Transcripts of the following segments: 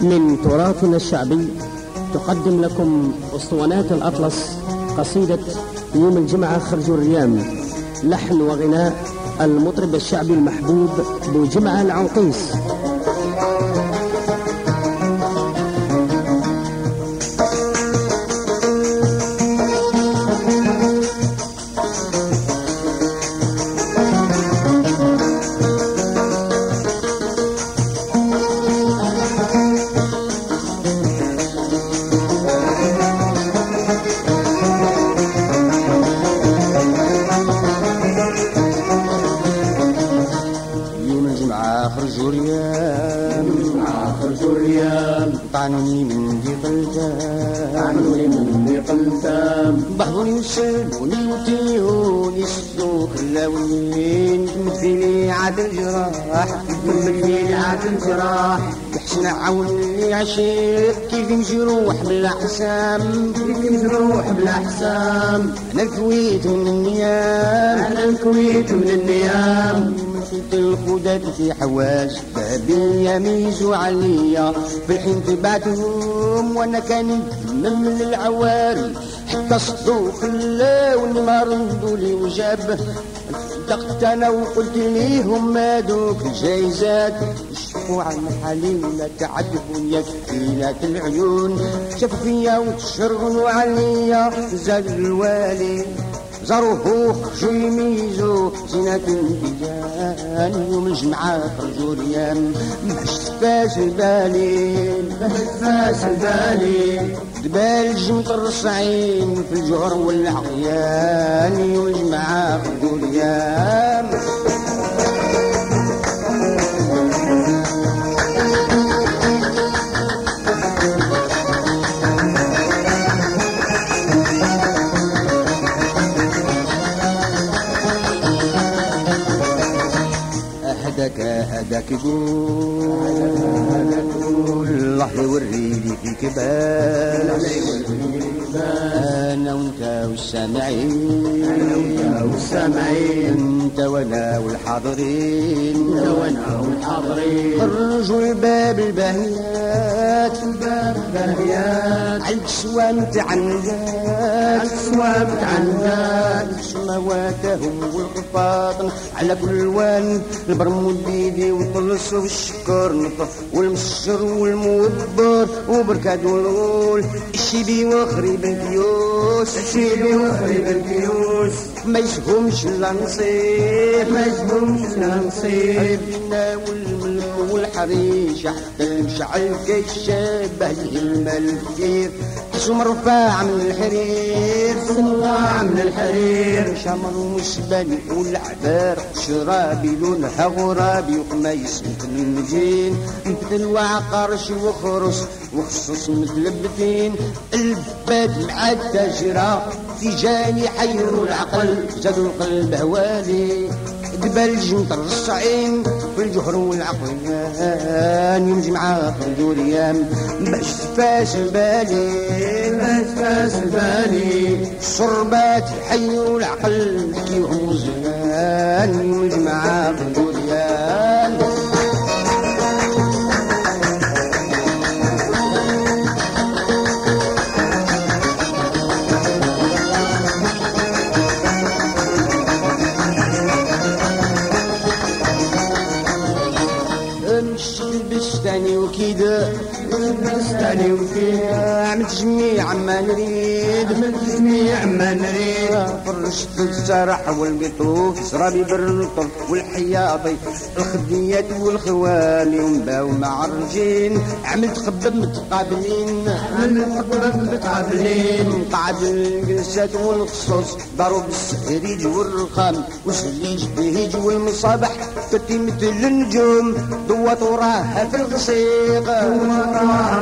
من تراثنا الشعبي تقدم لكم أسطوانات الأطلس قصيدة يوم الجمعة خرجوا الريام لحن وغناء المطرب الشعبي المحبوب بجمعة العنقيس. خرجوا ريام خرجوا الريام طعنوني من دي قلتام عنوني من ضيق التام بحضوني وسلبوني وتيوني سدو خلاوني تمثيلي عاد الجراح تمثيلي عاد الجراح. يحسن عاوني عشيق كيف نجروح بالأحسام؟ كيف نروح بلا حسام أنا الكويت من النيام. أنا الكويت من النيام. مشيت الخدات في حواش بابي يميزوا عليا في الحين تبعتهم وأنا كان من العواري حتى صدوق خلاوني ما ردوا لي وجاب صدقت أنا وقلت ليهم ما دوك الجايزات يشفوا عن حالي ولا تعذبوا يا كفيلات العيون. شافوا فيا وتشرغلوا عليا. زاد الوالي. زروه خرجوا يميزوا زينة البيان يوم الجمعة خرجوا ريان ما شفاش البالي ما تفاس البالي. دبال جمت الرصعين في الجهر والعقيان يوم الجمعة خرجوا ريان هداك هداك يقول الله يوريني في كبال أنا وانت والسامعين والسامعين أنت وأنا والحاضرين وأنا والحاضرين خرجوا الباب الباهيات. الباب باهيات عليك سوامت عنجات سوامت عنجات سمواتهم والقفاطن على كل وان البرمود بيدي والطلس والشكر نطف. والمسر والموبر وبركاد والغول الشيبي وخريب الكيوس الشيبي وخريب الكيوس ما يسهمش لا نصيب ما يسهمش لا نصيب حبيبنا والملك والحريش حتى المشعل كيشابه كثير حسو مرفاع من الحرير؟ صنواع من الحرير؟ شمر وشباني والعبار شرابي لونها غرابي وقميس مثل المجين. مثل الوعقرش وخرس وخصص مثل البتين البات مع التاجرة في جاني حيروا العقل زادوا القلب هوالي. دبال جنطر الصعين في الجهر والعقلان يوم جمعة خرجوا ريام باش تفاس بالي ما تفاس البالي الشربات يحيوا العقل نحكيهم زمان يوم الجمعة خرجوا بستاني وكيدا. عملت جميع ما نريد من جميع ما نريد فرشت السرح والقطوف سرابي باللطف والحياطي الخديات والخوامي ومباو مع الرجين عملت خبب متقابلين من الحكم متقابلين قعد الجلسات والخصوص ضرب السهريج والرخام وسليج بهيج والمصابح فتي مثل النجوم ضوى طراها في الغسيق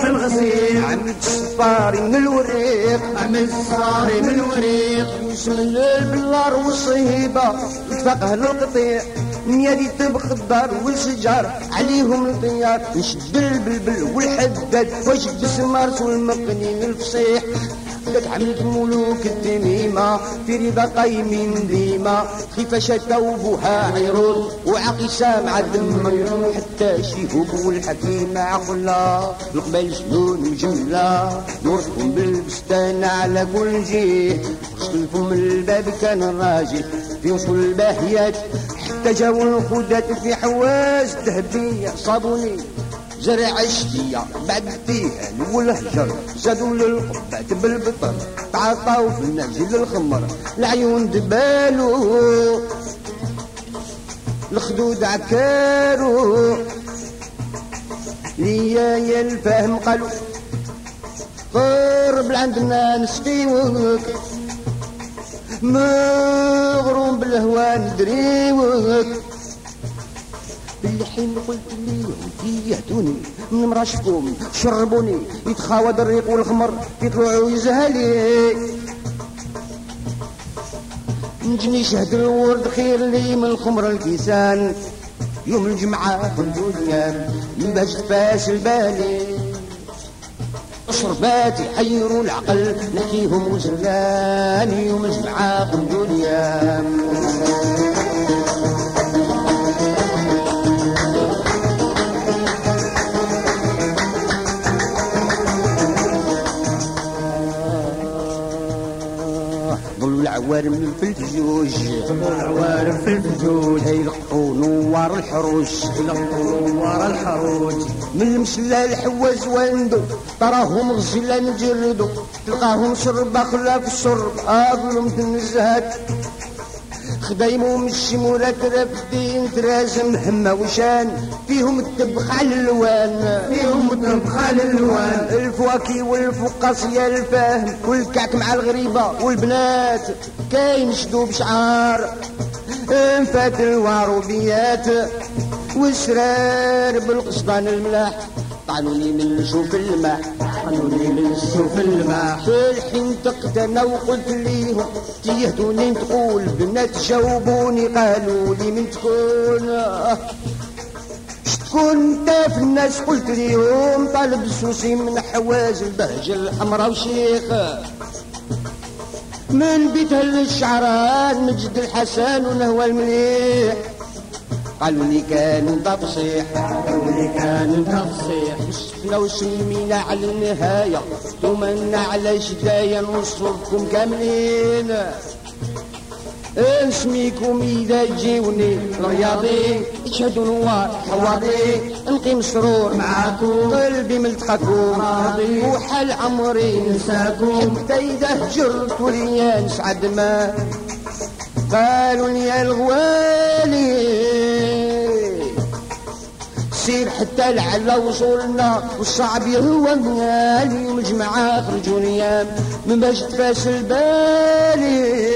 في الغسيل. عملت الصفاري من الوريق. عمل صاري من وريق يسمن البلار والصهيبة. يتفقه القطيع. نيادي تبخ الدار والشجار. عليهم الطيار نشد البلبل والحداد. واشد السمارس والمقنين الفصيح. لك عملت ملوك التميمة في رضا قايمين ديما كيفاش توبها عيرون وعقي سامع دم حتى شيهوب والحكيمة عقلا القبال شنون وجملة. نوركم بالبستان على كل جهة خلفهم الباب كان الراجل في وصول الباهيات حتى جاو الخدات في حواز ذهبية صابوني زرع الشتية بعد التيهان والهجر زادوا للقبات بالبطر تعاطاو في النجل الخمر العيون دبالو الخدود عكارو. ليا يا الفهم قالوا قرب لعندنا نسقيوك مغروم بالهوى ندريوك. بالحين قلت ليهم تيهتوني من مراشكم شربوني يتخاوض الريق والخمر يطلعوا يزهلي نجني شهد الورد خير لي من الخمر الكيسان يوم الجمعة كل أيام من باش تفاس البالي. شربات يحيروا العقل نحكيهم وزرقان يوم الجمعة كل أيام العوارم في الفجوج العوارف في الفجوج يلقوا نوار الحروش يلقوا ورا الحروج. من المسلة الحواز واندو تراهم غزلة نجردو تلقاهم شربة خلا في الشرب اظلم النزهات. خدايمهم الشمورة ترفدين ترازم همة وشان. فيهم التبخ على الوان فيهم طبخة للوان الفواكه والفقاصية الفاهم والكعك مع الغريبة والبنات. كاين شدوب شعار انفات الواروبيات والسرار بالقصدان الملاح. طعنوني من شوف الماء قالوني من شوف الماء. في الحين تقتنى وقلت ليهم تيهتوني تقول بنات جاوبوني قالوا لي من تكون. شتكون انت في الناس؟ قلت ليهم طالب السوسي من حواز البهجة الحمراء وشيخ. من بيت الشعران مجد الحسن ونهوى المليح. قالوا لي كان تفصيح. قالوني كان تفصيح. شفنا وسلمينا على النهاية ثمنا على شدايا نوصفكم كاملين. اسميكم إذا جيوني الرياضي يشهدوا نوار حواضي. نقيم سرور معاكم قلبي ملتقاكم. راضي وحال عمري نساكم حتى إذا هجرت وليا نسعد ما. قالوا لي يا الغوالي سير حتى لعل وصولنا والصعب يهوى اليوم الجمعة خرجوا أيام من باش تفاس البالي.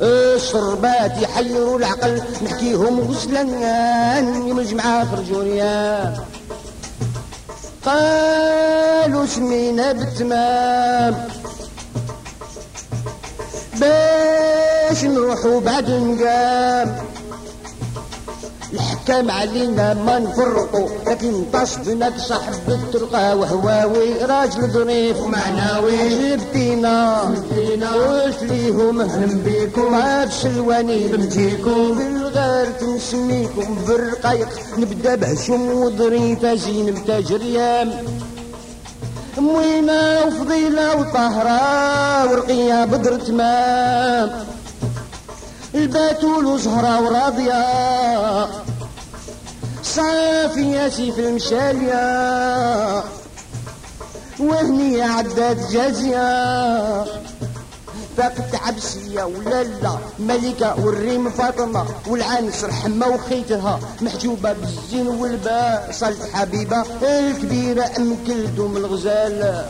الشربات يحيروا العقل نحكيهم غسلان يوم الجمعة خرجوا أيام قالوا سمينا بالتمام. باش نروحوا بعد نقام الحكام علينا ما نفرقوا لكن تصدنا صاحب الطرقة وهواوي راجل ظريف ومعناوي جبتينا. قلت ليهم أهلا بيكم ما بسلواني بمجيكم. بالغار نسميكم بالرقايق نبدأ بهشم وظريفة زين بتجريام موينة وفضيلة وطهرة ورقية بدر تمام الباتول وزهرة وراضية. صافية سيف المشالية وهني عدات جازية. فاقت عبسية ولا لا؟ ملكة والريم فاطمة والعنس رحمة وخيتها. محجوبة بالزين والباء صلت حبيبة الكبيرة أم كلثوم الغزال.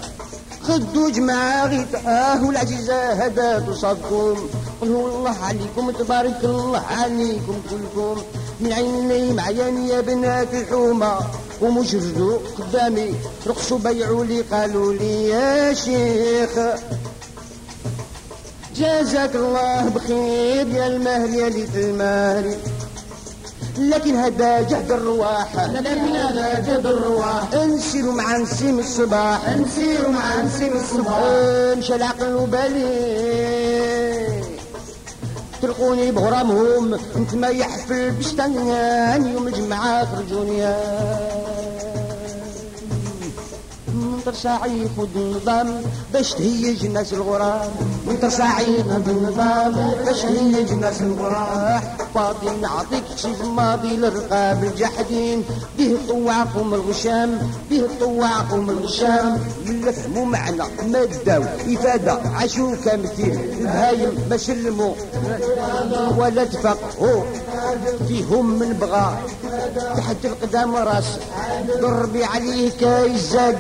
خدوا جماعة غيتاه والعزيزة هدات وصدكم قلوا الله عليكم تبارك الله عليكم كلكم. من عيني معيان يا بنات الحومة قوموا جردوا قدامي. رقصوا بيعوا لي قالوا لي يا شيخ. جازاك الله بخير يا المهر يا ليت المهر. لكن هذا جهد الرواح. لكن هذا جد الرواح. نسيروا مع نسيم الصباح. نسير مع نسيم الصباح. مشى العقل وبالي تلقوني بغرامهم انت ما يحفل بشتان يوم الجمعة خرجوني منطر ساعي يفوت النظام باش تهيج الناس الغرام وانت سعينا بالنظام. باش هيج الناس الغرام فاضي نعطيك شي ماضي للرقاب الجحدين. به طوعكم الغشام به طوعكم الغشام من فهموا معنى ما داو إفادة عاشوا كامتين البهايم ما سلموا ولا تفقهوا فيهم من بغى تحت القدام راس ضربي عليه كاي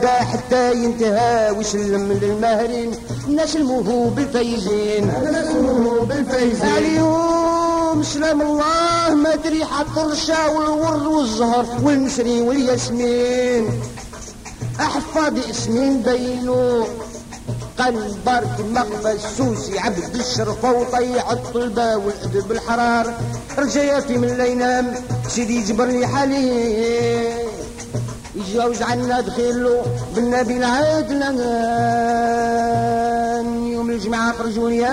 حتى ينتهى ويسلم للماهرين الناس الموهوب بالفايزين نسمه بالفيزين. اليوم سلام الله ما أدري حط الرشا والورد والزهر والمسري والياسمين. احفظ اسمين بينو. قال بارك مقبى السوسي عبد الشرفة وطيع الطلبة والأدب الحرار. رجياتي من لا ينام سيدي جبر لي حالي يتجاوز عنا دخيلو بالنبي العدلان يوم الجمعة خرجوني